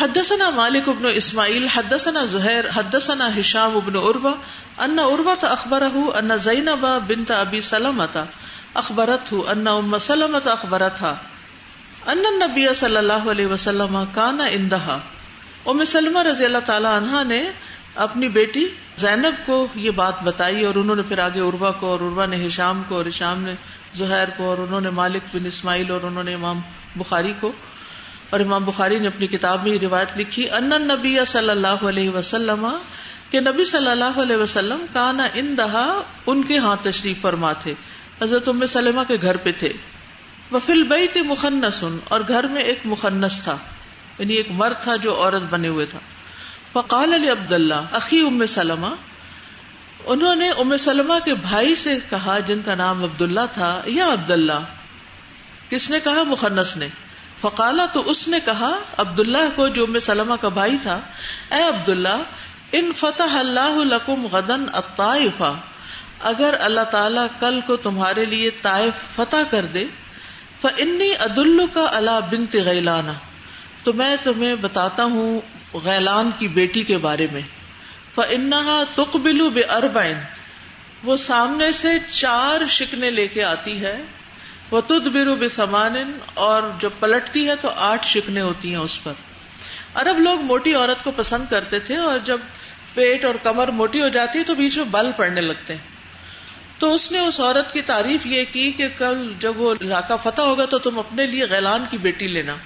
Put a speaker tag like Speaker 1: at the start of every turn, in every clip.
Speaker 1: حدثنا مالک ابن اسماعیل، حدثنا زہیر، حدثنا ہشام ابن عروا ان عروا تا اخبره ان زینب بنت ابی سلمۃ اخبرته ان ام سلمۃ اخبرتها ان النبي صلی اللہ علیہ وسلم کان عندها ام سلمہ رضی اللہ تعالی عنہا نے اپنی بیٹی زینب کو یہ بات بتائی اور انہوں نے پھر آگے عروا کو اور عروا نے ہشام کو اور ہشام نے زہیر کو اور انہوں نے مالک بن اسماعیل اور انہوں نے امام بخاری کو۔ اور امام بخاری نے اپنی کتاب میں یہ روایت لکھی، ان نبی صلی اللہ علیہ وسلم کہ نبی صلی اللہ علیہ وسلم کا نا ان دہا ان کے ہاں تشریف فرما تھے۔ حضرت ام سلمہ کے گھر پہ تھے۔ وفل بئی تھی مخنس اور گھر میں ایک مخنس تھا یعنی ایک مرد تھا جو عورت بنے ہوئے تھا۔ فقال علی عبد اللہ عقی ام سلمہ انہوں نے ام سلمہ کے بھائی سے کہا، جن کا نام عبد اللہ تھا، یا عبد اللہ کس نے کہا؟ مخنس نے۔ فقالا تو اس نے کہا عبد اللہ کو جو ام سلمہ کا بھائی تھا، اے عبد اللہ ان فتح اللہ لکم غدن الطائفہ، اگر اللہ تعالی کل کو تمہارے لیے طائف فتح کر دے فنی عد کا اللہ بنت غیلانہ۔ تو میں تمہیں بتاتا ہوں غیلان کی بیٹی کے بارے میں۔ فنحا تقبل بے اربائن وہ سامنے سے چار شکنے لے کے آتی ہے۔ وہ تد برو بے سمان اور جب پلٹتی ہے تو آٹھ شکنے ہوتی ہیں اس پر۔ ارب لوگ موٹی عورت کو پسند کرتے تھے، اور جب پیٹ اور کمر موٹی ہو جاتی ہے تو بیچ میں بل پڑنے لگتے ہیں۔ تو اس نے اس عورت کی تعریف یہ کی کہ کل جب وہ علاقہ فتح ہوگا تو تم اپنے لیے غیلان کی بیٹی لینا۔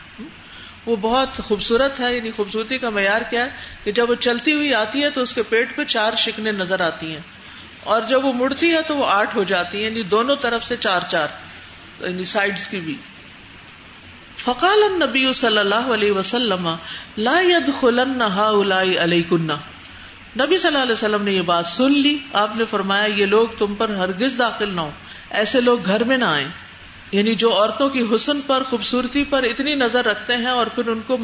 Speaker 1: وہ بہت خوبصورت ہے یعنی خوبصورتی کا معیار کیا ہے کہ جب وہ چلتی ہوئی آتی ہے تو اس کے پیٹ پہ چار شکنے نظر آتی ہیں۔ اور جب وہ مڑتی ہے تو وہ آٹھ ہو جاتی ہیں یعنی دونوں طرف سے چار چار۔ یعنی سائڈس کی بھی۔ فقال النبی صلی اللہ علیہ وسلم، لا يدخلن هؤلاء علیکن۔ نبی صلی اللہ علیہ وسلم نے یہ بات سن لی۔ آپ نے فرمایا، یہ لوگ تم پر ہرگز داخل نہ ہو ایسے لوگ گھر میں نہ آئے یعنی جو عورتوں کی حسن پر، خوبصورتی پر اتنی نظر رکھتے ہیں اور پھر ان کو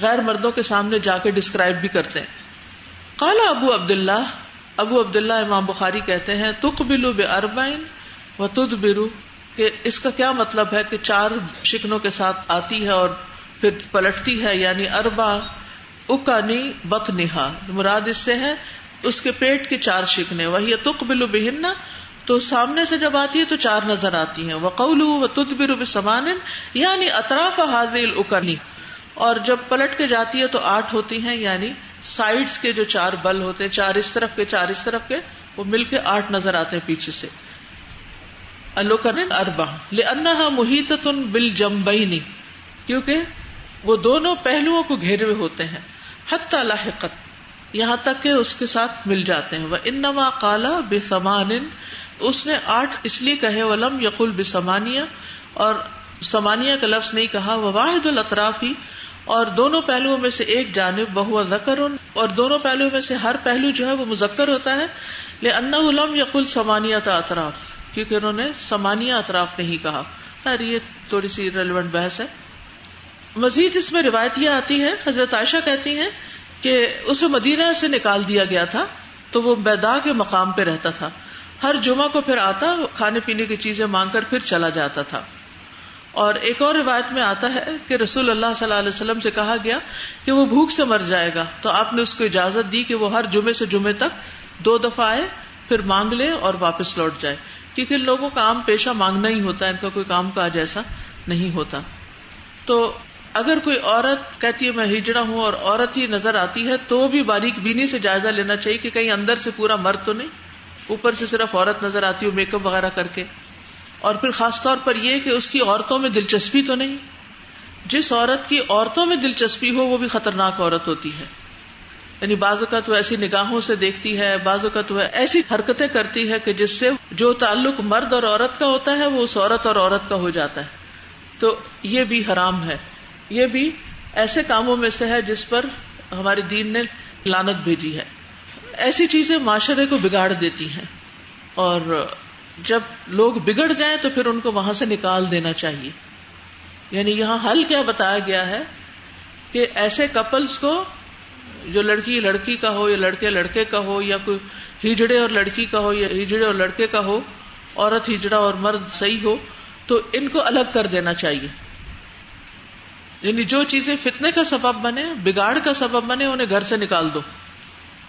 Speaker 1: غیر مردوں کے سامنے جا کے ڈسکرائب بھی کرتے ہیں۔ کالا ابو عبد اللہ ابو عبد اللہ امام بخاری کہتے ہیں تک بلو بے اربائن و تد برو کہ اس کا کیا مطلب ہے کہ چار شکنوں کے ساتھ آتی ہے اور پھر پلٹتی ہے یعنی اربا اکانی بت نہا مراد اس سے ہے اس کے پیٹ کے چار شکنے۔ وہی تک بلو بہننا تو سامنے سے جب آتی ہے تو چار نظر آتی ہیں۔ وقول و تدبر بسمان یعنی اطراف حاضر اکانی اور جب پلٹ کے جاتی ہے تو آٹھ ہوتی ہیں یعنی سائڈس کے جو چار بل ہوتے ہیں، چار اس طرف کے، چار اس طرف کے، وہ مل کے آٹھ نظر آتے ہیں پیچھے سے۔ اربا لنحا محیط بل جمبئی کیونکہ وہ دونوں پہلوؤں کو گھیرے ہوئے ہوتے ہیں۔ حتی لاحقت۔ یہاں تک کہ اس کے ساتھ مل جاتے ہیں۔ وہ انما کالا بے سمان اس نے آٹھ اس لیے کہے، ولم یقل بے سمانیہ اور سمانیہ کا لفظ نہیں کہا۔ وہ واحد الطرافی اور دونوں پہلوؤں میں سے ایک جانب۔ بہو ذکر اور دونوں پہلوؤں میں سے ہر پہلو جو ہے وہ مذکر ہوتا ہے۔ لے ان یقل سمانیہ اطراف کیونکہ انہوں نے سمانیہ اطراف نہیں کہا۔ خیر، یہ تھوڑی سی ریلیونٹ بحث ہے۔ مزید اس میں روایت یہ آتی ہے، حضرت عائشہ کہتی ہیں کہ اسے مدینہ سے نکال دیا گیا تھا تو وہ بیدا کے مقام پہ رہتا تھا۔ ہر جمعہ کو پھر آتا، کھانے پینے کی چیزیں مانگ کر پھر چلا جاتا تھا۔ اور ایک اور روایت میں آتا ہے کہ رسول اللہ صلی اللہ علیہ وسلم سے کہا گیا کہ وہ بھوک سے مر جائے گا۔ تو آپ نے اس کو اجازت دی کہ وہ ہر جمعے سے جمعے تک دو دفعہ آئے، پھر مانگ لے اور واپس لوٹ جائے۔ کیونکہ لوگوں کا عام پیشہ مانگنا ہی ہوتا ہے، ان کا کوئی کام کاج ایسا نہیں ہوتا۔ تو اگر کوئی عورت کہتی ہے، میں ہجڑا ہوں اور عورت ہی نظر آتی ہے، تو بھی باریک بینی سے جائزہ لینا چاہیے کہ کہیں اندر سے پورا مرد تو نہیں، اوپر سے صرف عورت نظر آتی ہو، میک اپ وغیرہ کر کے۔ اور پھر خاص طور پر یہ کہ اس کی عورتوں میں دلچسپی تو نہیں۔ جس عورت کی عورتوں میں دلچسپی ہو، وہ بھی خطرناک عورت ہوتی ہے۔ یعنی بعض اوقات وہ ایسی نگاہوں سے دیکھتی ہے، بعض اوقات وہ ایسی حرکتیں کرتی ہے کہ جس سے جو تعلق مرد اور عورت کا ہوتا ہے، وہ اس عورت اور عورت کا ہو جاتا ہے۔ تو یہ بھی حرام ہے۔ یہ بھی ایسے کاموں میں سے ہے جس پر ہمارے دین نے لانت بھیجی ہے۔ ایسی چیزیں معاشرے کو بگاڑ دیتی ہیں۔ اور جب لوگ بگڑ جائیں تو پھر ان کو وہاں سے نکال دینا چاہیے۔ یعنی یہاں حل کیا بتایا گیا ہے کہ ایسے کپلس کو جو لڑکی لڑکی کا ہو یا لڑکے لڑکے کا ہو یا کوئی ہجڑے اور لڑکی کا ہو یا ہجڑے اور لڑکے کا ہو، عورت ہجڑا اور مرد صحیح ہو، تو ان کو الگ کر دینا چاہیے۔ یعنی جو چیزیں فتنے کا سبب بنے، بگاڑ کا سبب بنے، انہیں گھر سے نکال دو۔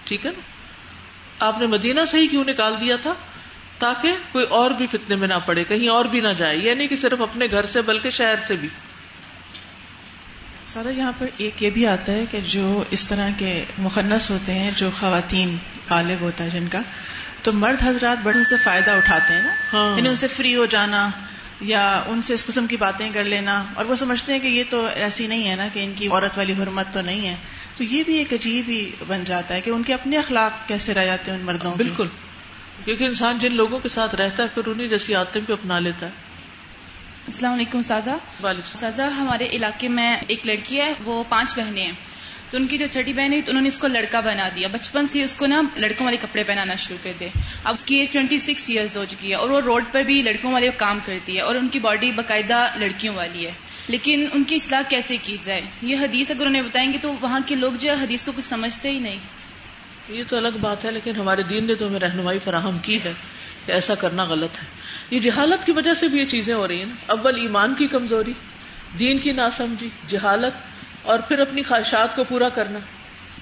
Speaker 1: ٹھیک ہے نا؟ آپ نے مدینہ سے ہی کیوں نکال دیا تھا؟ تاکہ کوئی اور بھی فتنے میں نہ پڑے، کہیں اور بھی نہ جائے۔ یہ نہیں کہ صرف اپنے گھر سے بلکہ شہر سے بھی۔
Speaker 2: سارا یہاں پر ایک یہ بھی آتا ہے کہ جو اس طرح کے مخنص ہوتے ہیں جو خواتین غالب ہوتا ہے جن کا تو مرد حضرات بڑے سے فائدہ اٹھاتے ہیں نا۔ ہاں۔ یعنی ان سے فری ہو جانا یا ان سے اس قسم کی باتیں کر لینا۔ اور وہ سمجھتے ہیں کہ یہ تو ایسی نہیں ہے نا کہ ان کی عورت والی حرمت تو نہیں ہے۔ تو یہ بھی ایک عجیب ہی بن جاتا ہے کہ ان کے اپنے اخلاق کیسے رہ جاتے ہیں ان مردوں
Speaker 1: بالکل۔ کیونکہ انسان جن لوگوں کے ساتھ رہتا ہے پھر انہیں جیسی آتے بھی اپنا لیتا ہے۔
Speaker 3: السلام علیکم سازا سازا ہمارے علاقے میں ایک لڑکی ہے وہ پانچ بہنیں ہیں۔ تو ان کی جو چھٹی بہن ہوئی تو انہوں نے اس کو لڑکا بنا دیا۔ بچپن سے اس کو نا لڑکوں والے کپڑے پہنانا شروع کر دے۔ اب اس کی ایج ٹوئنٹی سکس ایئرز ہو چکی ہے اور وہ روڈ پر بھی لڑکوں والے کام کرتی ہے اور ان کی باڈی باقاعدہ لڑکیوں والی ہے۔ لیکن ان کی اصلاح کیسے کی جائے؟ یہ حدیث اگر انہیں بتائیں گے تو وہاں کے لوگ جو ہے حدیث کو کچھ سمجھتے ہی نہیں۔
Speaker 1: یہ تو الگ بات ہے لیکن ہمارے دین نے تو ہمیں رہنمائی فراہم کی ہے۔ کہ ایسا کرنا غلط ہے۔ یہ جہالت کی وجہ سے بھی یہ چیزیں ہو رہی ہیں اول ایمان کی کمزوری، دین کی ناسمجھی، جہالت، اور پھر اپنی خواہشات کو پورا کرنا۔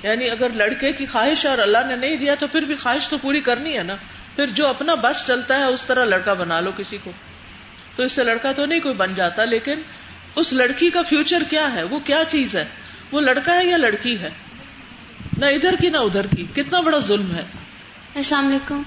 Speaker 1: یعنی اگر لڑکے کی خواہش اور اللہ نے نہیں دیا تو پھر بھی خواہش تو پوری کرنی ہے نا۔ پھر جو اپنا بس چلتا ہے اس طرح لڑکا بنا لو کسی کو۔ تو اس سے لڑکا تو نہیں کوئی بن جاتا، لیکن اس لڑکی کا فیوچر کیا ہے؟ وہ کیا چیز ہے؟ وہ لڑکا ہے یا لڑکی ہے؟ نہ ادھر کی نہ ادھر کی۔ کتنا بڑا ظلم ہے۔
Speaker 4: السلام علیکم۔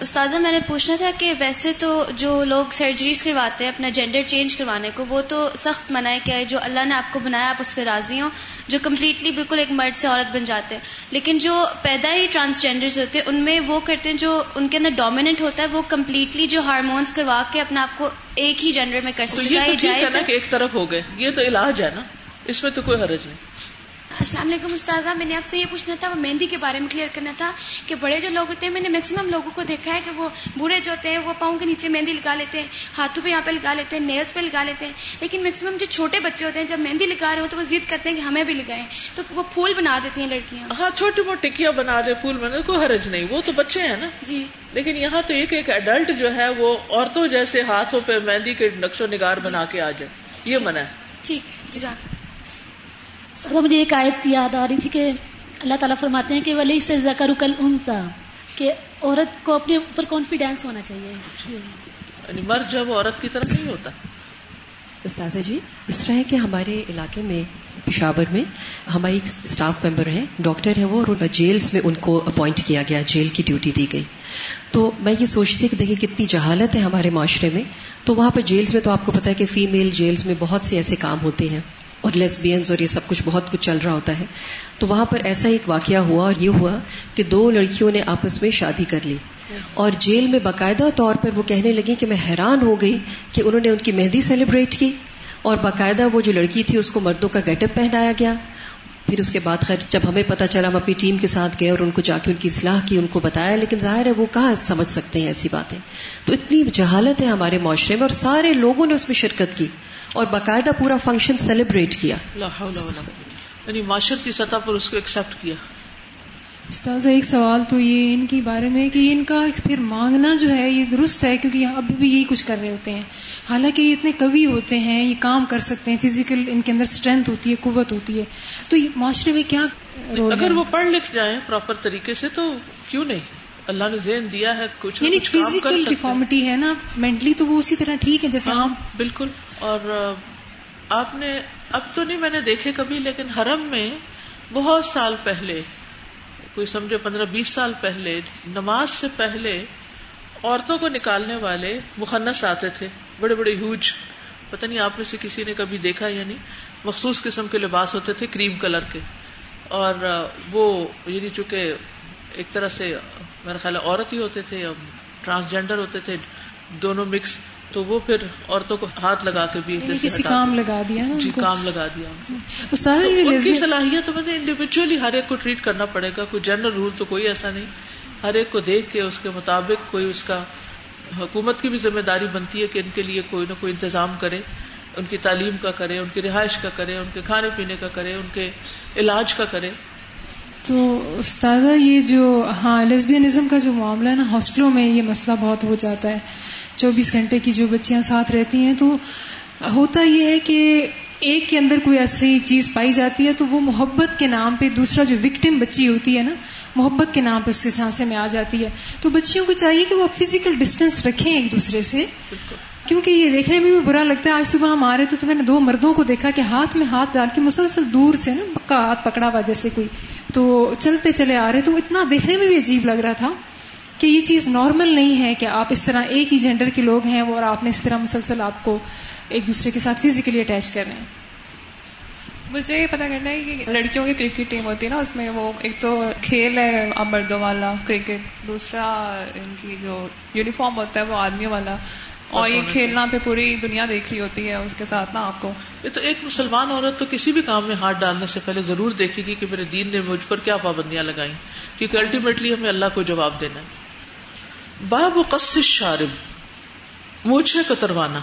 Speaker 4: استاذہ میں نے پوچھنا تھا کہ ویسے تو جو لوگ سرجریز کرواتے ہیں اپنا جینڈر چینج کروانے کو وہ تو سخت منع ہے کیا؟ ہے جو اللہ نے آپ کو بنایا آپ اس پہ راضی ہوں جو کمپلیٹلی بالکل ایک مرد سے عورت بن جاتے ہیں۔ لیکن جو پیدا ہی ٹرانسجینڈر ہوتے ہیں ان میں وہ کرتے ہیں جو ان کے اندر ڈومیننٹ ہوتا ہے وہ کمپلیٹلی جو ہارمونس کروا کے اپنا آپ کو ایک ہی جینڈر میں کر سکتے
Speaker 1: ہیں۔ ایک طرف ہو گئے یہ تو علاج ہے نا اس میں تو کوئی حرج نہیں۔
Speaker 4: السلام علیکم استاذہ میں نے آپ سے یہ پوچھنا تھا وہ مہندی کے بارے میں کلیئر کرنا تھا کہ بڑے جو لوگ ہوتے ہیں میں نے میکسیمم لوگوں کو دیکھا ہے کہ وہ بوڑھے جو ہوتے ہیں وہ پاؤں کے نیچے مہندی لگا لیتے ہیں ہاتھوں پہ یہاں پہ لگا لیتے ہیں نیلس پہ لگا لیتے ہیں۔ لیکن میکسیمم جو چھوٹے بچے ہوتے ہیں جب مہندی لگا رہے ہو تو وہ ضد کرتے ہیں کہ ہمیں بھی لگائیں۔ تو وہ پھول بنا دیتی ہیں لڑکیاں۔
Speaker 1: ہاں چھوٹی موٹی ٹکیاں بنا دے پھول بنا کوئی حرج نہیں۔ وہ تو بچے ہیں نا۔
Speaker 4: جی۔
Speaker 1: لیکن یہاں تو ایک ایک ایڈلٹ جو ہے وہ عورتوں جیسے ہاتھوں پہ مہندی کے نقش و نگار بنا کے آ جائے۔ یہ منع ہے۔
Speaker 4: ٹھیک ہے جزاک
Speaker 5: مجھے ایک آیت یاد آ رہی تھی کہ اللہ تعالیٰ فرماتے ہیں کہ ولی سے زکر انسا کہ عورت کو اپنے اوپر کانفیڈینس ہونا چاہیے۔
Speaker 1: یعنی مرد جب عورت کی طرف نہیں ہوتا۔
Speaker 6: استاذہ جی اس طرح ہے کہ ہمارے علاقے میں پشاور میں ہماری ایک اسٹاف ممبر ہیں ڈاکٹر ہیں وہ اور جیلس میں ان کو اپوائنٹ کیا گیا جیل کی ڈیوٹی دی گئی۔ تو میں یہ سوچتی کہ دیکھیں کتنی جہالت ہے ہمارے معاشرے میں۔ تو وہاں پر جیلس میں تو آپ کو پتا ہے کہ فیمیل جیلس میں بہت سے ایسے کام ہوتے ہیں۔ اور لیسبینز اور یہ سب کچھ بہت کچھ چل رہا ہوتا ہے۔ تو وہاں پر ایسا ایک واقعہ ہوا اور یہ ہوا کہ دو لڑکیوں نے آپس میں شادی کر لی۔ اور جیل میں باقاعدہ طور پر وہ کہنے لگی کہ میں حیران ہو گئی کہ انہوں نے ان کی مہندی سیلیبریٹ کی اور باقاعدہ وہ جو لڑکی تھی اس کو مردوں کا گیٹ اپ پہنایا گیا۔ پھر اس کے بعد خیر جب ہمیں پتا چلا ہم اپنی ٹیم کے ساتھ گئے اور ان کو جا کے ان کی اصلاح کی، ان کو بتایا، لیکن ظاہر ہے وہ کہاں سمجھ سکتے ہیں ایسی باتیں؟ تو اتنی جہالت ہے ہمارے معاشرے میں اور سارے لوگوں نے اس میں شرکت کی اور باقاعدہ پورا فنکشن سیلیبریٹ کیا۔
Speaker 1: یعنی معاشر کی سطح پر اس کو ایکسپٹ کیا۔
Speaker 7: استاذ ایک سوال تو یہ ان کے بارے میں کہ ان کا پھر مانگنا جو ہے یہ درست ہے کیونکہ ابھی بھی یہی کچھ کر رہے ہوتے ہیں۔ حالانکہ یہ اتنے کبھی ہوتے ہیں یہ کام کر سکتے ہیں فزیکل ان کے اندر اسٹرینتھ ہوتی ہے قوت ہوتی ہے۔ تو یہ معاشرے میں کیا
Speaker 1: اگر وہ پڑھ لکھ جائیں پراپر طریقے سے تو کیوں نہیں؟ اللہ نے ذہن دیا ہے کچھ
Speaker 7: یعنی فزیکل ڈیفارمٹی ہے نا مینٹلی تو وہ اسی طرح ٹھیک ہے جیسے
Speaker 1: ہاں بالکل۔ اور آپ نے اب تو نہیں میں نے دیکھے کبھی لیکن حرم میں بہت سال پہلے کوئی سمجھے پندرہ بیس سال پہلے، نماز سے پہلے عورتوں کو نکالنے والے مخنص آتے تھے، بڑے بڑے ہیوج پتہ نہیں آپ میں سے کسی نے کبھی دیکھا یا نہیں؟ مخصوص قسم کے لباس ہوتے تھے کریم کلر کے۔ اور وہ یعنی چونکہ ایک طرح سے میرا خیال عورت ہی ہوتے تھے یا ٹرانسجینڈر ہوتے تھے، دونوں مکس تو وہ پھر عورتوں کو ہاتھ لگا کے بھی
Speaker 7: یعنی کسی کام لگا دیا
Speaker 1: جی کام لگا دیا۔
Speaker 7: جی۔ استاد
Speaker 1: کی صلاحیت مطلب انڈیویجلی ہر ایک کو ٹریٹ کرنا پڑے گا کوئی جنرل رول تو کوئی ایسا نہیں۔ ہر ایک کو دیکھ کے اس کے مطابق کوئی اس کا حکومت کی بھی ذمہ داری بنتی ہے کہ ان کے لیے کوئی نہ کوئی انتظام کرے ان کی تعلیم کا کرے ان کی رہائش کا کرے ان کے کھانے پینے کا کرے ان کے علاج کا کرے۔
Speaker 7: تو استاذہ یہ جو ہاں لیسبینزم کا جو معاملہ ہے نا ہاسٹلوں میں یہ مسئلہ بہت ہو جاتا ہے۔ چوبیس گھنٹے کی جو بچیاں ساتھ رہتی ہیں، تو ہوتا یہ ہے کہ ایک کے اندر کوئی ایسی چیز پائی جاتی ہے، تو وہ محبت کے نام پہ دوسرا جو وکٹم بچی ہوتی ہے نا، محبت کے نام پہ اس کے جھانسے میں آ جاتی ہے۔ تو بچیوں کو چاہیے کہ وہ فزیکل ڈسٹینس رکھیں ایک دوسرے سے۔ کیونکہ یہ دیکھنے میں بھی برا لگتا ہے، آج صبح ہم آ رہے تھے تو میں نے دو مردوں کو دیکھا کہ ہاتھ میں ہاتھ ڈال کے مسلسل دور سے نا، پکا ہاتھ پکڑا ہوا جیسے کوئی۔ تو چلتے چلے آ رہے، تو اتنا دیکھنے میں بھی عجیب لگ رہا تھا۔ کہ یہ چیز نارمل نہیں ہے کہ آپ اس طرح ایک ہی جینڈر کے لوگ ہیں اور آپ نے اس طرح مسلسل آپ کو ایک دوسرے کے ساتھ فزیکلی اٹیچ کر رہے ہیں۔
Speaker 8: مجھے یہ پتا کرنا ہے کہ لڑکیوں کی کرکٹ ٹیم ہوتی ہے نا اس میں وہ ایک تو کھیل ہے اب مردوں والا کرکٹ دوسرا ان کی جو یونیفارم ہوتا ہے وہ آدمیوں والا۔ اور یہ کھیلنا پہ پوری دنیا دیکھ رہی ہوتی ہے اس کے ساتھ نا آپ کو۔
Speaker 1: یہ تو ایک مسلمان عورت تو کسی بھی کام میں ہاتھ ڈالنے سے پہلے ضرور دیکھے گی کہ میرے دین نے مجھ پر کیا پابندیاں لگائی کیونکہ الٹیمیٹلی ہمیں اللہ کو جواب دینا ہے۔ باب قص شارب مونچھے کتروانا۔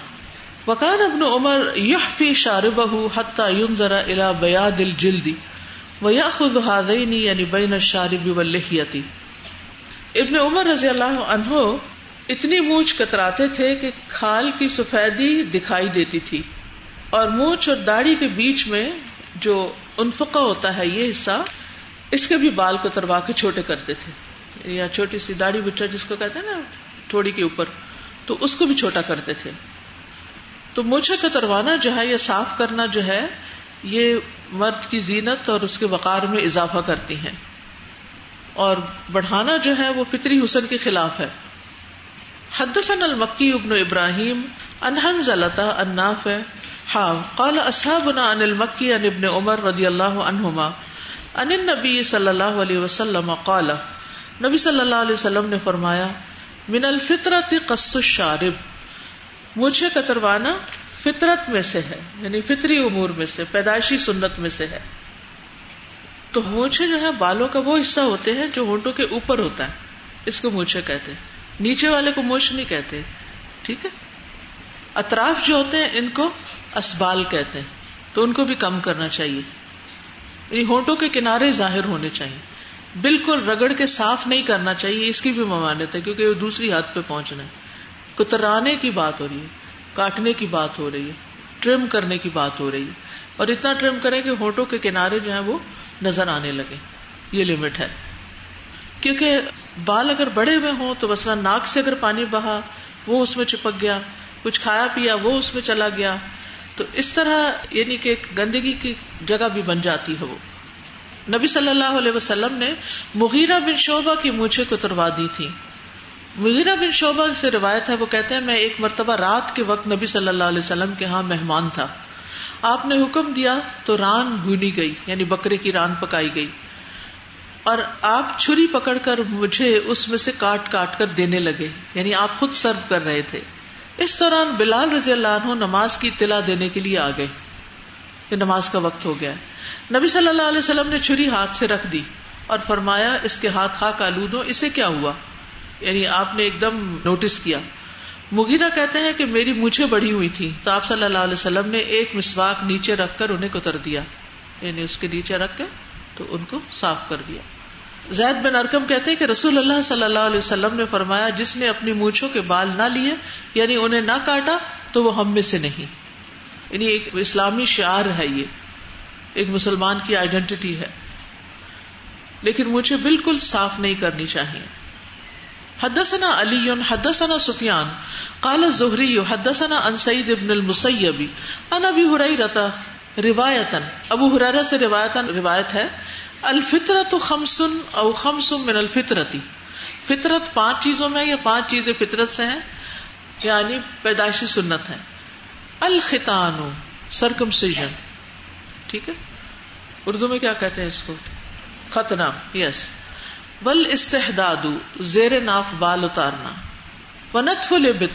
Speaker 1: وکان ابن عمر یحفی شاربہ حتی ینظر الى بیاد الجلد ویأخذ هذین یعنی بین الشارب واللحیتی ابن عمر رضی اللہ عنہ اتنی مونچھ کتراتے تھے کہ کھال کی سفیدی دکھائی دیتی تھی۔ اور مونچھ اور داڑھی کے بیچ میں جو انفقا ہوتا ہے یہ حصہ، اس کے بھی بال کو تروا کے چھوٹے کرتے تھے۔ یا چھوٹی سی داڑھی بچا جس کو کہتے ہیں نا، تھوڑی کے اوپر، تو اس کو بھی چھوٹا کرتے تھے۔ تو مجھے کتروانا جو ہے یہ صاف کرنا جو ہے، یہ مرد کی زینت اور اس کے وقار میں اضافہ کرتی ہیں۔ اور بڑھانا جو ہے، وہ فطری حسن کے خلاف ہے۔ حدثنا المکی ابن ابراہیم انہن زلتا اناف ہاں قال اصحابنا ان المکی ان ابن عمر رضی اللہ عنہما، ان النبی صلی اللہ علیہ وسلم قال نبی صلی اللہ علیہ وسلم نے فرمایا، من الفطرت قص الشارب. مجھے کتروانا فطرت میں سے ہے یعنی فطری امور میں سے، پیدائشی سنت میں سے ہے۔ تو مونچھے جو ہے بالوں کا وہ حصہ ہوتے ہیں جو ہونٹوں کے اوپر ہوتا ہے۔ اس کو مونچھے کہتے ہیں۔ نیچے والے کو موچھ نہیں کہتے۔ ٹھیک ہے؟ اطراف جو ہوتے ہیں، ان کو اسبال کہتے ہیں۔ تو ان کو بھی کم کرنا چاہیے۔ یعنی ہونٹوں کے کنارے ظاہر ہونے چاہیے۔ بالکل رگڑ کے صاف نہیں کرنا چاہیے، اس کی بھی ممانت ہے، کیونکہ وہ دوسری ہاتھ پہ پہنچنا ہے۔ کترانے کی بات ہو رہی ہے، کاٹنے کی بات ہو رہی ہے، ٹرم کرنے کی بات ہو رہی ہے۔ اور اتنا ٹرم کریں کہ ہوٹوں کے کنارے جو ہیں وہ نظر آنے لگے۔ یہ لمٹ ہے۔ کیونکہ بال اگر بڑے ہوئے ہوں تو مثلا ناک سے اگر پانی بہا، وہ اس میں چپک گیا، کچھ کھایا پیا، وہ اس میں چلا گیا۔ تو اس طرح یعنی کہ گندگی کی جگہ بھی بن جاتی ہے وہ۔ نبی صلی اللہ علیہ وسلم نے مغیرہ بن شعبہ کی مونچھے کو تروا دی تھی۔ مغیرہ بن شعبہ سے روایت ہے، وہ کہتے ہیں، میں ایک مرتبہ رات کے وقت نبی صلی اللہ علیہ وسلم کے ہاں مہمان تھا۔ آپ نے حکم دیا تو ران بھونی گئی یعنی بکرے کی ران پکائی گئی۔ اور آپ چھری پکڑ کر مجھے اس میں سے کاٹ کاٹ کر دینے لگے یعنی آپ خود سرو کر رہے تھے۔ اس دوران بلال رضی اللہ عنہ نماز کی اطلاع دینے کے لیے آ گئے، کہ نماز کا وقت ہو گیا۔ نبی صلی اللہ علیہ وسلم نے چھری ہاتھ سے رکھ دی اور فرمایا، اس کے ہاتھ خاک آلود ہو اسے کیا ہوا؟ یعنی آپ نے ایک دم نوٹس کیا۔ مغیرہ کہتے ہیں کہ میری مجھے بڑی ہوئی تھی، تو آپ صلی اللہ علیہ وسلم نے ایک مسواک نیچے رکھ کر انہیں کتر دیا۔ یعنی اس کے نیچے رکھ کے تو ان کو صاف کر دیا۔ زید بن ارکم کہتے ہیں کہ رسول اللہ صلی اللہ علیہ وسلم نے فرمایا، جس نے اپنی مونچھوں کے بال نہ لیے یعنی انہیں نہ کاٹا، تو وہ ہم میں سے نہیں۔ یعنی ایک اسلامی شعار ہے یہ۔ ایک مسلمان کی آئیڈینٹی ہے۔ لیکن مجھے بالکل صاف نہیں کرنی چاہیے۔ حدثنا علی، حدثنا سفیان۔ قال الزهري حدثنا عن سعید ابن المسیب۔ عن ابی ہریرہ روایتا، ابو ہریرہ سے روایتا روایت ہے الفطرت خمس او خمس من الفطرتی فطرت پانچ چیزوں میں یا پانچ چیزیں فطرت سے ہیں؟ یعنی پیدائشی سنت ہے الختان سرکمسیجن ٹھیک ہے؟ اردو میں کیا کہتے ہیں اس کو؟ ختنہ یس بل استحداد زیر ناف بال اتارنا. ونت لبت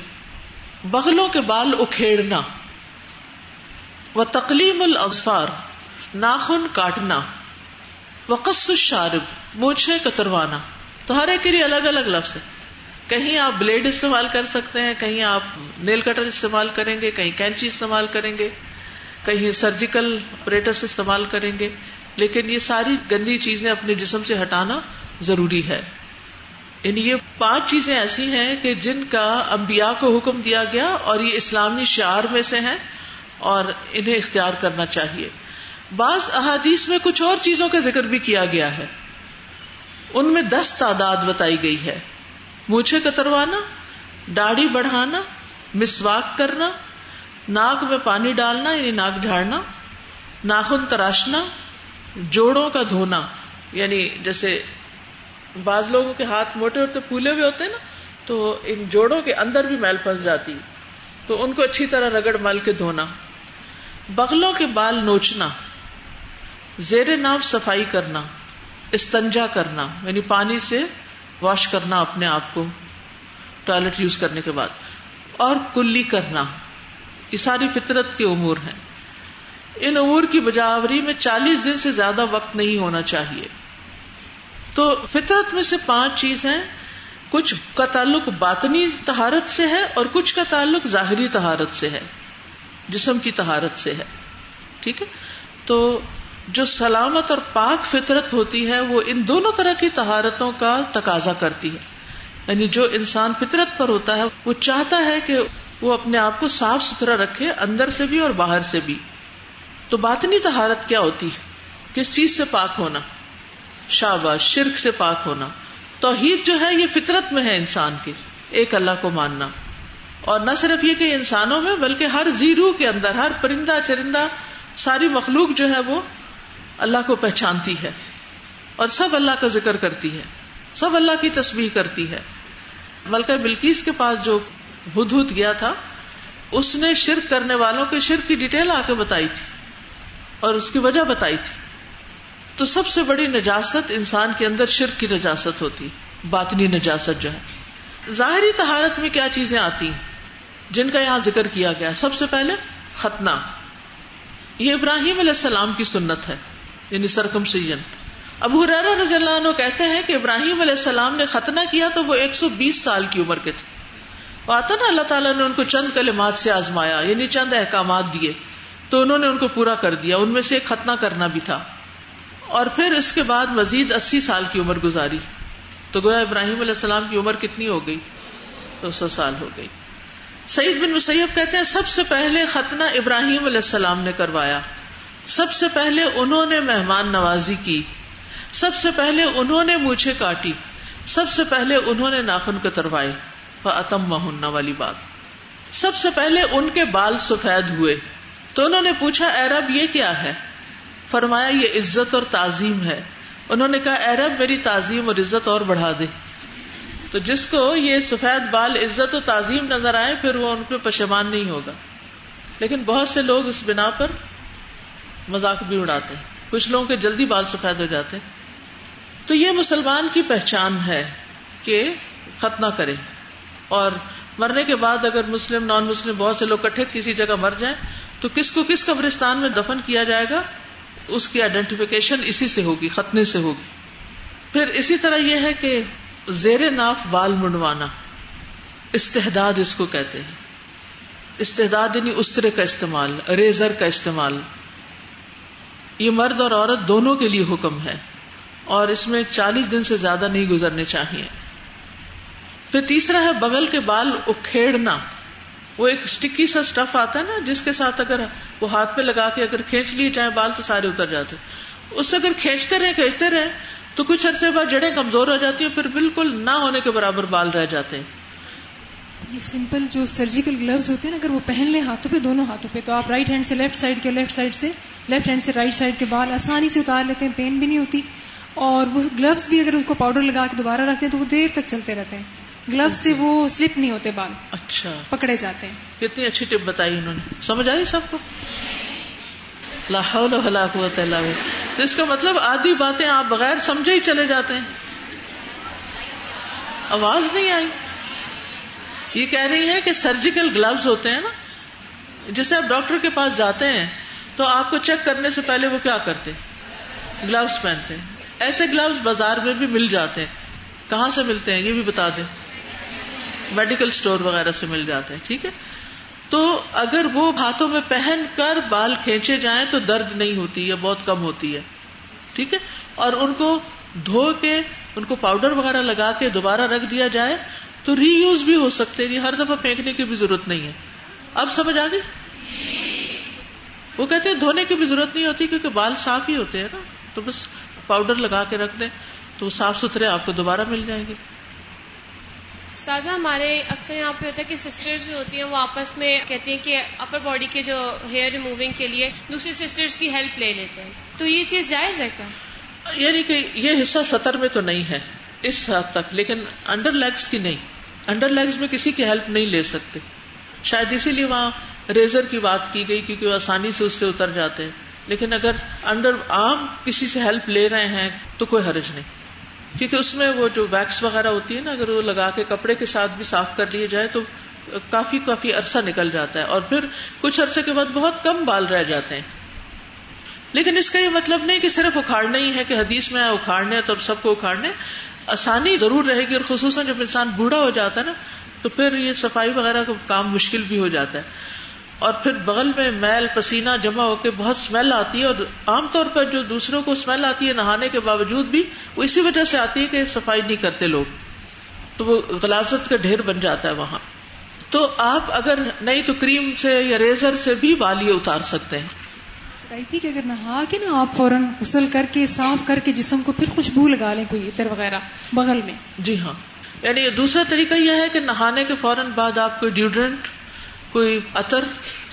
Speaker 1: بغلوں کے بال اکھیڑنا. و تقلیم الازفار ناخن کاٹنا. وقص الشارب مونچھے کتروانا. تو ہر ایک کے لیے الگ الگ لفظ ہے کہیں آپ بلیڈ استعمال کر سکتے ہیں، کہیں آپ نیل کٹر استعمال کریں گے، کہیں کینچی استعمال کریں گے. کہیں سرجیکل آپریٹس استعمال کریں گے، لیکن یہ ساری گندی چیزیں اپنے جسم سے ہٹانا ضروری ہے۔ یعنی یہ پانچ چیزیں ایسی ہیں کہ جن کا انبیاء کو حکم دیا گیا اور یہ اسلامی شعار میں سے ہیں اور انہیں اختیار کرنا چاہیے۔ بعض احادیث میں کچھ اور چیزوں کا ذکر بھی کیا گیا ہے۔ ان میں دس تعداد بتائی گئی ہے۔ مونچھے کتروانا داڑھی بڑھانا، مسواک کرنا ناک میں پانی ڈالنا یعنی ناک جھاڑنا، ناخن تراشنا، جوڑوں کا دھونا یعنی جیسے بعض لوگوں کے ہاتھ موٹے ہوتے، پھولے ہوئے ہوتے ہیں نا، تو ان جوڑوں کے اندر بھی میل پھنس جاتی، تو ان کو اچھی طرح رگڑ مل کے دھونا۔ بغلوں کے بال نوچنا، زیر ناف صفائی کرنا، استنجا کرنا یعنی پانی سے واش کرنا اپنے آپ کو، ٹوائلٹ یوز کرنے کے بعد، اور کلی کرنا۔ یہ ساری فطرت کے امور ہیں۔ ان امور کی بجاوری میں چالیس دن سے زیادہ وقت نہیں ہونا چاہیے۔ تو فطرت میں سے پانچ چیزیں کچھ کا تعلق باطنی تہارت سے ہے اور کچھ کا تعلق ظاہری تہارت سے ہے۔ جسم کی تہارت سے ہے۔ ٹھیک ہے؟ تو جو سلامت اور پاک فطرت ہوتی ہے، وہ ان دونوں طرح کی تہارتوں کا تقاضا کرتی ہے۔ یعنی جو انسان فطرت پر ہوتا ہے، وہ چاہتا ہے کہ وہ اپنے آپ کو صاف ستھرا رکھے اندر سے بھی اور باہر سے بھی۔ تو باطنی تہارت کیا ہوتی؟ ہے کس چیز سے پاک ہونا؟ شاباش، شرک سے پاک ہونا۔ توحید جو ہے یہ فطرت میں ہے انسان کے ایک اللہ کو ماننا۔ اور نہ صرف یہ کہ انسانوں میں، بلکہ ہر زیرو کے اندر، ہر پرندہ، چرندہ، ساری مخلوق جو ہے وہ اللہ کو پہچانتی ہے۔ اور سب اللہ کا ذکر کرتی ہے۔ سب اللہ کی تسبیح کرتی ہے۔ ملکہ بلکیس کے پاس جو ہد ہد گیا تھا، اس نے شرک کرنے والوں کے شرک کی ڈیٹیل آ کے بتائی تھی اور اس کی وجہ بتائی تھی۔ تو سب سے بڑی نجاست انسان کے اندر شرک کی نجاست ہوتی، باطنی نجاست جو ہے۔ ظاہری تہارت میں کیا چیزیں آتی جن کا یہاں ذکر کیا گیا۔ سب سے پہلے ختنہ۔ یہ ابراہیم علیہ السلام کی سنت ہے یعنی سرکم سیجن ابو رضی اللہ عنہ کہتے ہیں کہ ابراہیم علیہ السلام نے ختنہ کیا تو وہ ایک سو بیس سال کی عمر کے تھے۔ آتا نا اللہ تعالیٰ نے ان کو چند کلمات سے آزمایا یعنی چند احکامات دیے، تو انہوں نے ان کو پورا کر دیا، ان میں سے ایک ختنہ کرنا بھی تھا۔ اور پھر اس کے بعد مزید اسی سال کی عمر گزاری۔ تو گویا ابراہیم علیہ السلام کی عمر کتنی ہو گئی؟ دو سو سال ہو گئی۔ سعید بن مسیب کہتے ہیں، سب سے پہلے ختنہ ابراہیم علیہ السلام نے کروایا۔ سب سے پہلے انہوں نے مہمان نوازی کی۔ سب سے پہلے انہوں نے مونچھے کاٹی۔ سب سے پہلے انہوں نے ناخن کتروائے اتم مہننا والی بات۔ سب سے پہلے ان کے بال سفید ہوئے۔ تو انہوں نے پوچھا، اے رب، یہ کیا ہے؟ فرمایا، یہ عزت اور تعظیم ہے۔ انہوں نے کہا، اے رب، میری تعظیم اور عزت اور بڑھا دے۔ تو جس کو یہ سفید بال عزت و تعظیم نظر آئے، پھر وہ ان پہ پشمان نہیں ہوگا۔ لیکن بہت سے لوگ اس بنا پر مذاق بھی اڑاتے ہیں۔ کچھ لوگوں کے جلدی بال سفید ہو جاتے تو یہ مسلمان کی پہچان ہے کہ ختنہ کرے۔ اور مرنے کے بعد اگر مسلم نان مسلم بہت سے لوگ کٹھے کسی جگہ مر جائیں، تو کس کو کس قبرستان میں دفن کیا جائے گا؟ اس کی آئیڈینٹیفیکیشن اسی سے ہوگی، ختنے سے ہوگی۔ پھر اسی طرح یہ ہے کہ زیر ناف بال منڈوانا، استحداد اس کو کہتے ہیں۔ استحداد یعنی استرے کا استعمال ریزر کا استعمال۔ یہ مرد اور عورت دونوں کے لیے حکم ہے اور اس میں چالیس دن سے زیادہ نہیں گزرنے چاہیے۔ پھر تیسرا ہے بغل کے بال اکھیڑنا۔ وہ ایک اسٹکی سا اسٹف آتا ہے نا، جس کے ساتھ اگر وہ ہاتھ پہ لگا کے اگر کھینچ لیے جائیں، بال تو سارے اتر جاتے۔ اس سے اگر کھینچتے رہے کھینچتے رہے تو کچھ عرصے بعد جڑیں کمزور ہو جاتی ہیں، پھر بالکل نہ ہونے کے برابر بال رہ جاتے ہیں۔
Speaker 7: یہ سمپل جو سرجیکل گلوز ہوتے ہیں، اگر وہ پہن لیں ہاتھوں پہ، دونوں ہاتھوں پہ، تو آپ رائٹ ہینڈ سے لیفٹ سائڈ کے لیفٹ سائڈ سے لیفٹ ہینڈ سے رائٹ سائڈ کے بال آسانی سے اتار لیتے ہیں پین بھی نہیں ہوتی۔ اور وہ گلوز بھی اگر اس کو پاؤڈر لگا کے دوبارہ رکھتے ہیں تو وہ دیر تک چلتے رہتے ہیں۔ گلوز سے وہ سلپ نہیں ہوتے بال۔
Speaker 1: اچھا۔
Speaker 7: پکڑے جاتے ہیں۔
Speaker 1: کتنی اچھی ٹپ بتائی انہوں نے۔ سمجھ آئی سب کو؟ لاہور قوت اللہ تو اس کا مطلب آدھی باتیں آپ بغیر سمجھے ہی چلے جاتے ہیں۔ آواز نہیں آئی۔ یہ کہہ رہی ہے کہ سرجیکل گلوز ہوتے ہیں نا۔ جسے آپ ڈاکٹر کے پاس جاتے ہیں تو آپ کو چیک کرنے سے پہلے وہ کیا کرتے گلوز پہنتے ہیں۔ ایسے گلوز بازار میں بھی مل جاتے ہیں۔ کہاں سے ملتے ہیں؟ یہ بھی بتا دیں۔ میڈیکل اسٹور وغیرہ سے مل جاتے ہیں، ٹھیک ہے؟ تو اگر وہ ہاتھوں میں پہن کر بال کھینچے جائیں تو درد نہیں ہوتی، یا بہت کم ہوتی ہے۔ ٹھیک ہے؟ اور ان کو دھو کے، ان کو پاؤڈر وغیرہ لگا کے دوبارہ رکھ دیا جائے تو ری یوز بھی ہو سکتے ہیں۔ ہر دفعہ پھینکنے کی بھی ضرورت نہیں ہے۔ اب سمجھ آ گئی؟ وہ کہتے ہیں دھونے کی بھی ضرورت نہیں ہوتی کیونکہ بال صاف ہی ہوتے ہیں نا۔ تو بس پاؤڈر لگا کے رکھ دیں تو صاف ستھرے آپ کو دوبارہ مل جائیں گے۔
Speaker 9: استاذہ ہمارے اکثر یہاں پہ ہوتا ہے کہ سسٹرز جو ہوتی ہیں وہ آپس میں کہتی ہیں کہ اپر باڈی کے جو ہیئر ریموونگ کے لیے دوسری سسٹرز کی ہیلپ لے لیتے ہیں۔ تو یہ چیز جائز ہے کیا؟
Speaker 1: یعنی کہ یہ حصہ سطر میں تو نہیں ہے اس حد تک لیکن انڈر لیگس کی نہیں۔ انڈر لیگس میں کسی کی ہیلپ نہیں لے سکتے۔ شاید اسی لیے وہاں ریزر کی بات کی گئی کیونکہ وہ آسانی سے اس سے اتر جاتے ہیں۔ لیکن اگر انڈر آرم کسی سے ہیلپ لے رہے ہیں تو کوئی حرج نہیں۔ کیونکہ اس میں وہ جو ویکس وغیرہ ہوتی ہے نا، اگر وہ لگا کے کپڑے کے ساتھ بھی صاف کر لیے جائے تو کافی کافی عرصہ نکل جاتا ہے اور پھر کچھ عرصے کے بعد بہت کم بال رہ جاتے ہیں۔ لیکن اس کا یہ مطلب نہیں کہ صرف اکھاڑنا ہی ہے کہ حدیث میں اکھاڑنے تو اب سب کو اکھاڑنے، آسانی ضرور رہے گی اور خصوصاً جب انسان بوڑھا ہو جاتا ہے نا، تو پھر یہ صفائی وغیرہ کا کام مشکل بھی ہو جاتا ہے۔ اور پھر بغل میں میل پسینہ جمع ہو کے بہت اسمیل آتی ہے اور عام طور پر جو دوسروں کو اسمیل آتی ہے نہانے کے باوجود بھی وہ اسی وجہ سے آتی ہے کہ صفائی نہیں کرتے لوگ۔ تو وہ غلازت کا ڈھیر بن جاتا ہے وہاں۔ تو آپ اگر نہیں تو کریم سے یا ریزر سے بھی والی اتار سکتے ہیں۔
Speaker 7: تھی کہ اگر نہا کے نا آپ فوراً غسل کر کے صاف کر کے جسم کو پھر خوشبو لگا لیں کوئی عطر وغیرہ بغل میں۔
Speaker 1: جی ہاں۔ یعنی دوسرا طریقہ یہ ہے کہ نہانے کے فوراً بعد آپ کوئی ڈیوڈرنٹ کوئی عطر،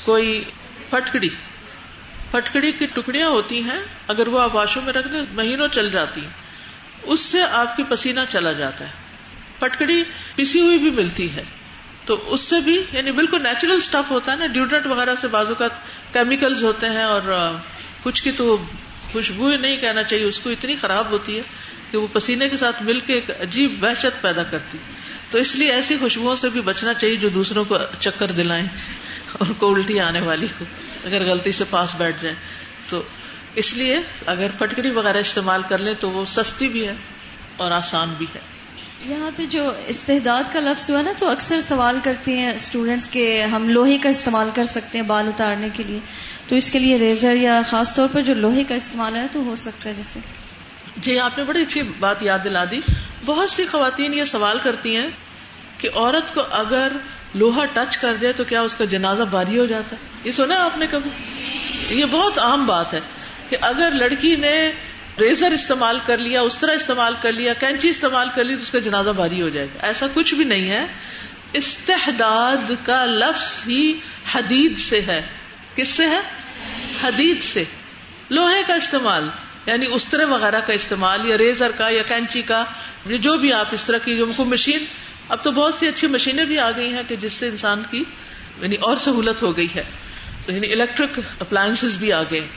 Speaker 1: کوئی پٹکڑی پٹکڑی کی ٹکڑیاں ہوتی ہیں، اگر وہ آپ واشو میں رکھ دیں مہینوں چل جاتی ہیں۔ اس سے آپ کی پسینہ چلا جاتا ہے۔ پٹکڑی پسی ہوئی بھی ملتی ہے۔ تو اس سے بھی یعنی بالکل نیچرل اسٹف ہوتا ہے نا۔ ڈیوڈرنٹ وغیرہ سے بازو کا کیمیکلز ہوتے ہیں اور کچھ کی تو خوشبو نہیں کہنا چاہیے، اس کو اتنی خراب ہوتی ہے کہ وہ پسینے کے ساتھ مل کے ایک عجیب وحشت پیدا کرتی۔ تو اس لیے ایسی خوشبو سے بھی بچنا چاہیے جو دوسروں کو چکر دلائیں اور کو الٹی آنے والی ہو، اگر غلطی سے پاس بیٹھ جائے تو اس لیے اگر پٹکڑی وغیرہ استعمال کر لیں تو وہ سستی بھی ہے اور آسان بھی ہے۔
Speaker 10: یہاں پہ جو استحداد کا لفظ ہوا نا، تو اکثر سوال کرتے ہیں اسٹوڈینٹس کے ہم لوہے کا استعمال کر سکتے ہیں بال اتارنے کے لیے۔ تو اس کے لیے ریزر یا خاص طور پر جو لوہے کا استعمال ہے تو ہو سکتا ہے جیسے۔
Speaker 1: جی آپ نے بڑی اچھی بات یاد دلا دی۔ بہت سی خواتین یہ سوال کرتی ہیں کہ عورت کو اگر لوہا ٹچ کر جائے تو کیا اس کا جنازہ باری ہو جاتا؟ ہے یہ سنا آپ نے کبھی؟ یہ بہت عام بات ہے کہ اگر لڑکی نے ریزر استعمال کر لیا، اس طرح استعمال کر لیا، کینچی استعمال کر لی تو اس کا جنازہ باری ہو جائے گا۔ ایسا کچھ بھی نہیں ہے۔ استحداد کا لفظ ہی حدید سے ہے۔ کس سے ہے؟ حدید سے۔ لوہے کا استعمال یعنی استرے وغیرہ کا استعمال یا ریزر کا یا کینچی کا، جو بھی آپ اس طرح کی جو مشین، اب تو بہت سی اچھی مشینیں بھی آ گئی ہیں کہ جس سے انسان کی یعنی اور سہولت ہو گئی ہے۔ تو یعنی الیکٹرک اپلائنس بھی آ گئے۔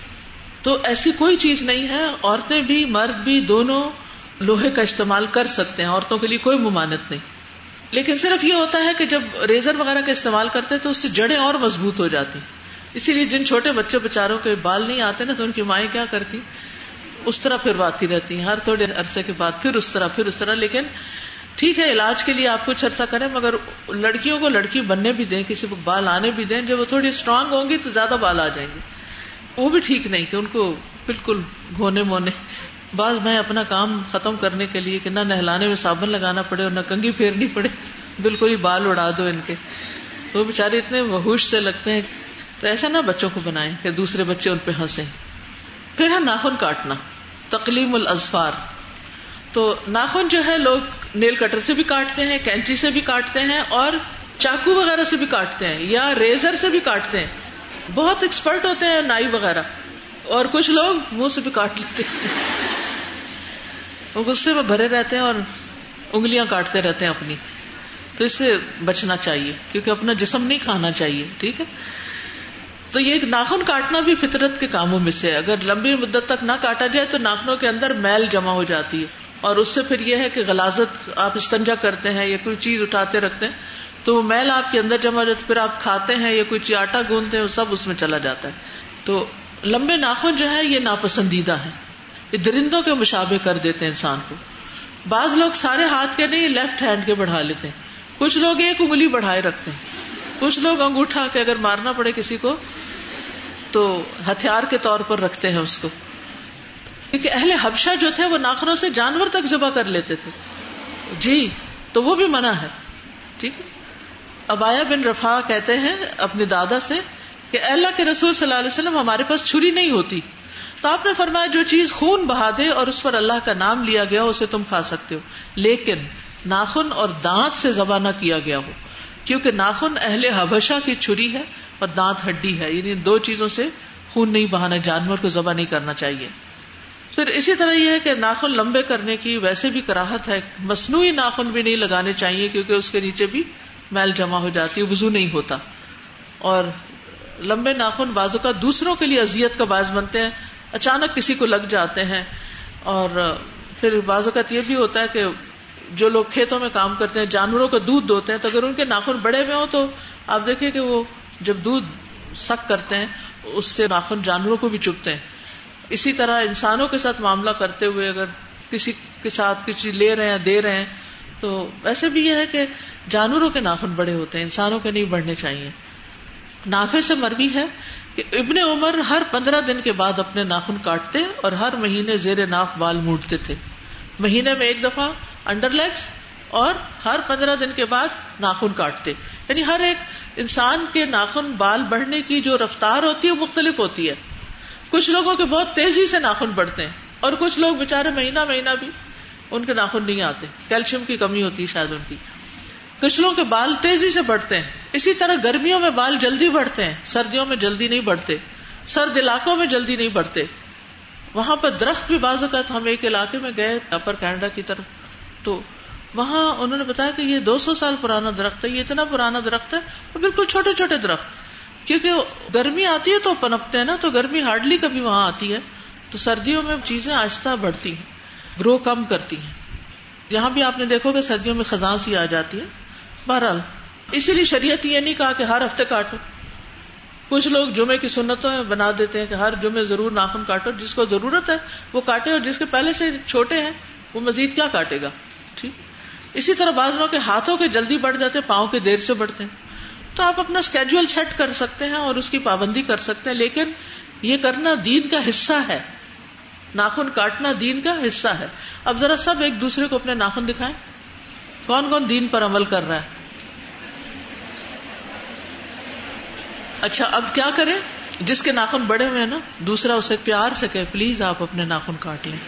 Speaker 1: تو ایسی کوئی چیز نہیں ہے، عورتیں بھی، مرد بھی، دونوں لوہے کا استعمال کر سکتے ہیں، عورتوں کے لیے کوئی ممانت نہیں۔ لیکن صرف یہ ہوتا ہے کہ جب ریزر وغیرہ کا استعمال کرتے ہیں تو اس سے جڑیں اور مضبوط ہو جاتی۔ اسی لیے جن چھوٹے بچے بچاروں کے بال نہیں آتے نا، تو ان کی مائیں کیا کرتی؟ اس طرح پھر آتی رہتی ہیں۔ ہر تھوڑے عرصے کے بعد پھر اس طرح، پھر اس طرح۔ لیکن ٹھیک ہے، علاج کے لیے آپ کچھ عرصہ کریں، مگر لڑکیوں کو لڑکی بننے بھی دیں، کسی کو بال آنے بھی دیں، جب وہ تھوڑی اسٹرانگ ہوں گی تو زیادہ بال آ جائیں گے۔ وہ بھی ٹھیک نہیں کہ ان کو بالکل گھونے مونے۔ بعض میں اپنا کام ختم کرنے کے لیے کہ نہ نہلانے میں صابن لگانا پڑے اور نہ کنگھی پھیرنی پڑے۔ بالکل ہی بال اڑا دو ان کے۔ تو وہ بےچارے اتنے وحوش سے لگتے ہیں تو ایسا نہ بچوں کو بنائیں کہ دوسرے بچے ان پہ ہنسے پھر ہے ناخن کاٹنا تکلیم الازفار۔ تو ناخن جو ہے لوگ نیل کٹر سے بھی کاٹتے ہیں، کینچی سے بھی کاٹتے ہیں اور چاقو وغیرہ سے بھی کاٹتے ہیں یا ریزر سے بھی کاٹتے ہیں۔ بہت ایکسپرٹ ہوتے ہیں نائی وغیرہ۔ اور کچھ لوگ منہ سے بھی کاٹ لیتے وہ غصے میں بھرے رہتے ہیں اور انگلیاں کاٹتے رہتے ہیں اپنی۔ تو اس سے بچنا چاہیے، کیونکہ اپنا جسم نہیں کھانا چاہیے، ٹھیک ہے؟ تو یہ ناخن کاٹنا بھی فطرت کے کاموں میں سے اگر لمبی مدت تک نہ کاٹا جائے تو ناخنوں کے اندر میل جمع ہو جاتی ہے۔ اور اس سے پھر یہ ہے کہ غلازت آپ استنجا کرتے ہیں یا کوئی چیز اٹھاتے رکھتے ہیں۔ تو وہ میل آپ کے اندر جمع ہو جاتی پھر آپ کھاتے ہیں یا کوئی آٹا گوندتے ہیں، وہ سب اس میں چلا جاتا ہے۔ تو لمبے ناخن جو ہے، یہ ناپسندیدہ ہے یہ درندوں کے مشابے کر دیتے ہیں انسان کو۔ بعض لوگ سارے ہاتھ کے نہیں لیفٹ ہینڈ کے بڑھا لیتے ہیں۔ کچھ لوگ ایک انگلی بڑھائے رکھتے ہیں۔ کچھ لوگ انگوٹھا کے اگر مارنا پڑے کسی کو، تو ہتھیار کے طور پر رکھتے ہیں اس کو۔ کیونکہ اہل حبشہ جو تھے، وہ ناخنوں سے جانور تک ذبح کر لیتے تھے۔ جی تو وہ بھی منع ہے۔ ٹھیک ہے؟ ابایا بن رفا کہتے ہیں اپنے دادا سے کہ اللہ کے رسول صلی اللہ علیہ وسلم، ہمارے پاس چھری نہیں ہوتی۔ تو آپ نے فرمایا، جو چیز خون بہا دے اور اس پر اللہ کا نام لیا گیا اسے تم کھا سکتے ہو۔ لیکن ناخن اور دانت سے ذبح نہ کیا گیا ہو۔ کیونکہ ناخن اہل حبشہ کی چھری ہے اور دانت ہڈی ہے۔ یعنی دو چیزوں سے خون نہیں بہانا، جانور کو ذبح نہیں کرنا چاہیے۔ پھر اسی طرح یہ ہے کہ ناخن لمبے کرنے کی ویسے بھی کراہت ہے۔ مصنوعی ناخن بھی نہیں لگانے چاہیے کیونکہ اس کے نیچے بھی میل جمع ہو جاتی ہے وزو نہیں ہوتا۔ اور لمبے ناخن بازو کا دوسروں کے لیے اذیت کا باعث بنتے ہیں۔ اچانک کسی کو لگ جاتے ہیں۔ اور پھر بعض اوقات یہ بھی ہوتا ہے کہ جو لوگ کھیتوں میں کام کرتے ہیں، جانوروں کا دودھ دوتے ہیں، تو اگر ان کے ناخن بڑے ہوئے ہوں تو آپ دیکھیں کہ وہ جب دودھ سک کرتے ہیں، اس سے ناخن جانوروں کو بھی چپتے ہیں۔ اسی طرح انسانوں کے ساتھ معاملہ کرتے ہوئے اگر کسی کے ساتھ کسی لے رہے ہیں، دے رہے ہیں، تو ویسے بھی یہ ہے کہ جانوروں کے ناخن بڑے ہوتے ہیں، انسانوں کے نہیں بڑھنے چاہیے۔ نافے سے مربی ہے کہ ابن عمر ہر پندرہ دن کے بعد اپنے ناخن کاٹتے اور ہر مہینے زیر ناف بال موڑتے تھے۔ مہینے میں ایک دفعہ انڈر لیگس اور ہر پندرہ دن کے بعد ناخن کاٹتے۔ یعنی ہر ایک انسان کے ناخن بال بڑھنے کی جو رفتار ہوتی ہے وہ مختلف ہوتی ہے۔ کچھ لوگوں کے بہت تیزی سے ناخن بڑھتے ہیں اور کچھ لوگ بےچارے مہینہ مہینہ بھی ان کے ناخن نہیں آتے۔ کیلشیم کی کمی ہوتی ہے شاید ان کی۔ کچھ کے بال تیزی سے بڑھتے ہیں۔ اسی طرح گرمیوں میں بال جلدی بڑھتے ہیں۔ سردیوں میں جلدی نہیں بڑھتے۔ سرد علاقوں میں جلدی نہیں بڑھتے۔ وہاں پر درخت بھی بعض اوقات ہم ایک علاقے میں گئے اپر کینیڈا کی طرف۔ تو وہاں انہوں نے بتایا کہ یہ دو سو سال پرانا درخت ہے۔ یہ اتنا پرانا درخت ہے بالکل چھوٹے چھوٹے درخت۔ کیونکہ گرمی آتی ہے تو پنپتے ہیں نا، تو گرمی ہارڈلی کبھی وہاں آتی ہے۔ تو سردیوں میں چیزیں آہستہ بڑھتی ہیں، گرو کم کرتی ہیں۔ جہاں بھی آپ نے دیکھو کہ سردیوں میں خزاں سی آ جاتی ہے۔ بہرحال، اسی لیے شریعت یہ نہیں کہا کہ ہر ہفتے کاٹو۔ کچھ لوگ جمعے کی سنتوں میں بنا دیتے ہیں کہ ہر جمعے ضرور ناخن کاٹو، جس کو ضرورت ہے وہ کاٹے اور جس کے پہلے سے چھوٹے ہیں، وہ مزید کیا کاٹے گا؟ ٹھیک۔ اسی طرح بعض لوگ کے ہاتھوں کے جلدی بڑھ جاتے ہیں، پاؤں کے دیر سے بڑھتے ہیں۔ تو آپ اپنا اسکیجل سیٹ کر سکتے ہیں اور اس کی پابندی کر سکتے ہیں، لیکن یہ کرنا دین کا حصہ ہے۔ ناخن کاٹنا دین کا حصہ ہے۔ اب ذرا سب ایک دوسرے کو اپنے ناخن دکھائیں۔ کون کون دین پر عمل کر رہا ہے؟ اچھا اب کیا کریں؟ جس کے ناخن بڑے ہوئے ہیں نا، دوسرا اسے پیار سے کہ پلیز آپ اپنے ناخن کاٹ لیں.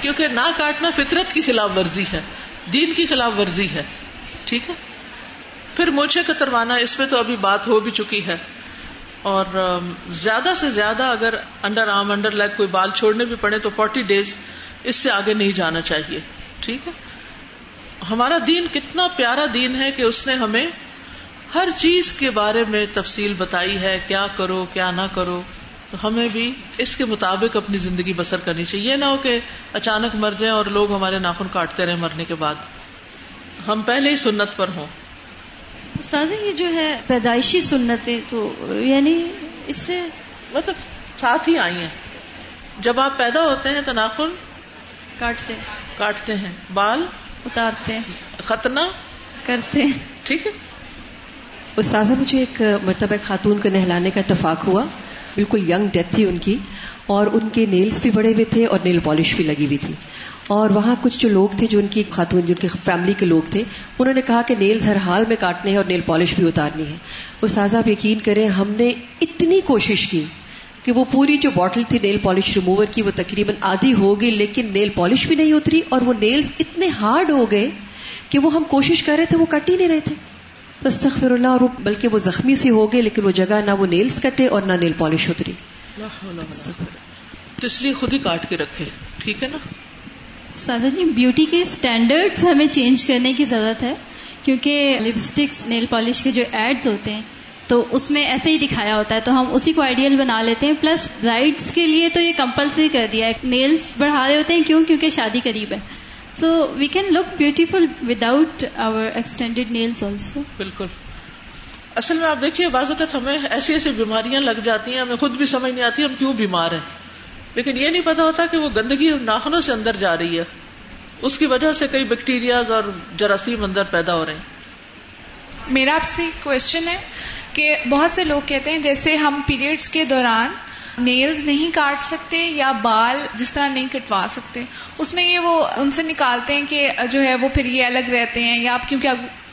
Speaker 1: کیونکہ نہ کاٹنا فطرت کی خلاف ورزی ہے، دین کی خلاف ورزی ہے، ٹھیک ہے؟ پھر موچے کتروانا اس میں تو ابھی بات ہو بھی چکی ہے۔ اور زیادہ سے زیادہ اگر انڈر آرم انڈر لیگ کوئی بال چھوڑنے بھی پڑے تو فورٹی ڈیز اس سے آگے نہیں جانا چاہیے، ٹھیک ہے؟ ہمارا دین کتنا پیارا دین ہے کہ اس نے ہمیں ہر چیز کے بارے میں تفصیل بتائی ہے کیا کرو کیا نہ کرو۔ تو ہمیں بھی اس کے مطابق اپنی زندگی بسر کرنی چاہیے۔ یہ نہ ہو کہ اچانک مر جائیں اور لوگ ہمارے ناخن کاٹتے رہے مرنے کے بعد۔ ہم پہلے ہی سنت پر ہوں۔
Speaker 10: استاذ یہ جو ہے پیدائشی سنتیں تو یعنی اس سے
Speaker 1: مطلب ساتھ ہی آئی ہیں۔ جب آپ پیدا ہوتے ہیں تو ناخن
Speaker 10: کاٹتے
Speaker 1: کاٹتے ہیں۔ بال
Speaker 10: اتارتے ہیں۔
Speaker 1: ختنہ؟
Speaker 10: کرتے ہیں۔
Speaker 1: ٹھیک ہے۔
Speaker 6: استاذہ مجھے ایک مرتبہ خاتون کو نہلانے کا اتفاق ہوا۔ بالکل ینگ ڈیتھ تھی ان کی۔ اور ان کے نیلز بھی بڑے ہوئے تھے اور نیل پالش بھی لگی ہوئی تھی۔ اور وہاں کچھ جو لوگ تھے جو ان کی خاتون جو ان کی فیملی کے لوگ تھے انہوں نے کہا کہ نیلز ہر حال میں کاٹنے ہیں اور نیل پالش بھی اتارنی ہے۔ استاذہ آپ یقین کریں ہم نے اتنی کوشش کی کہ وہ پوری جو بوٹل تھی نیل پالش ریموور کی وہ تقریباً آدھی ہو گئی لیکن نیل پالش بھی نہیں اتری اور وہ نیلز اتنے ہارڈ ہو گئے کہ وہ ہم کوشش کر رہے تھے وہ کٹ ہی نہیں رہے تھے۔ استغفر اللہ اور بلکہ وہ زخمی سی ہو گئے لیکن وہ جگہ نہ وہ نیلز کٹے اور نہ نیل پالش اتری۔
Speaker 1: تو اس لیے خود ہی کاٹ کے رکھے ٹھیک ہے نا؟
Speaker 11: سادہ جی بیوٹی کے اسٹینڈرڈ ہمیں چینج کرنے کی ضرورت ہے کیونکہ لپسٹکس نیل پالش کے جو ایڈز ہوتے ہیں تو اس میں ایسے ہی دکھایا ہوتا ہے تو ہم اسی کو آئیڈیل بنا لیتے ہیں. پلس برائڈس کے لیے تو یہ کمپلسری کر دیا ہے. نیلس بڑھا رہے ہوتے ہیں کیوں؟ کیونکہ شادی قریب ہے. So we can look beautiful without our extended nails also
Speaker 1: بالکل. اصل میں آپ دیکھیے بعض اوقات ہمیں ایسی ایسی بیماریاں لگ جاتی ہیں ہمیں خود بھی سمجھ نہیں آتی ہم کیوں بیمار ہیں. لیکن یہ نہیں پتا ہوتا کہ وہ گندگی ناخنوں سے اندر جا رہی ہے. اس کی وجہ سے کئی بیکٹیریاز اور جراثیم اندر پیدا ہو رہے ہیں.
Speaker 8: میرا آپ سے کوشچن ہے۔ کہ بہت سے لوگ کہتے ہیں جیسے ہم پیریڈس کے دوران نیلز نہیں کاٹ سکتے یا بال جس طرح نہیں کٹوا سکتے اس میں یہ وہ ان سے نکالتے ہیں کہ جو ہے وہ پھر یہ الگ رہتے ہیں یا آپ کیونکہ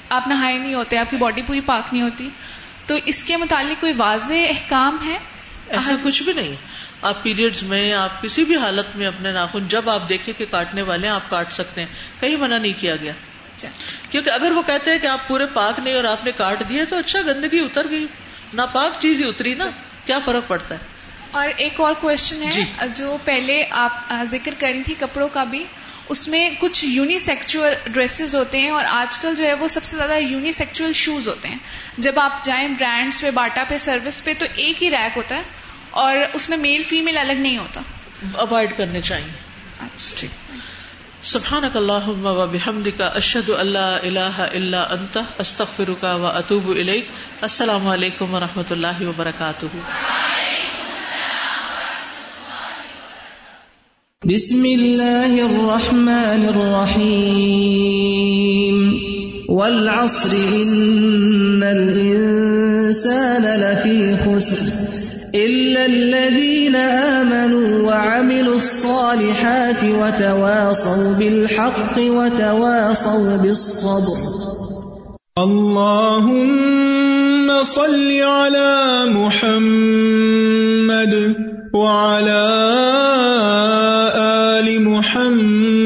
Speaker 8: آپ نہائے نہیں ہوتے آپ کی باڈی پوری پاک نہیں ہوتی۔ تو اس کے متعلق کوئی واضح احکام ہے؟
Speaker 1: ایسا کچھ بھی نہیں۔ آپ پیریڈز میں آپ کسی بھی حالت میں اپنے ناخن جب آپ دیکھیں کہ کاٹنے والے ہیں آپ کاٹ سکتے ہیں۔ کہیں منع نہیں کیا گیا۔ کیونکہ اگر وہ کہتے ہیں کہ آپ پورے پاک نہیں اور آپ نے کاٹ دیے تو اچھا گندگی اتر گئی. نہ پاک چیز ہی اتری نا. کیا فرق پڑتا ہے؟
Speaker 8: اور ایک اور کوشچن ہے جی۔ جو پہلے آپ ذکر کری تھی کپڑوں کا بھی. اس میں کچھ یونیسیکچل ڈریسز ہوتے ہیں اور آج کل جو ہے وہ سب سے زیادہ یونیسیکچل شوز ہوتے ہیں. جب آپ جائیں برانڈس پہ باٹا پہ سروس پہ تو ایک ہی ریک ہوتا ہے اور اس میں میل فیمل الگ نہیں ہوتا.
Speaker 1: اوائڈ کرنے چاہیے۔ اچھا۔ سبحانك اللهم وبحمدك اشهد ان لا اله الا انت استغفرك واتوب اليك السلام علیکم ورحمۃ اللہ وبرکاتہ۔
Speaker 12: بسم الله الرحمن الرحيم والعصر إن الإنسان لفي خسر إلا الذين آمنوا وعملوا الصالحات وتواصوا بالحق وتواصوا بالصبر
Speaker 13: اللهم صل على محمد وعلى آل محمد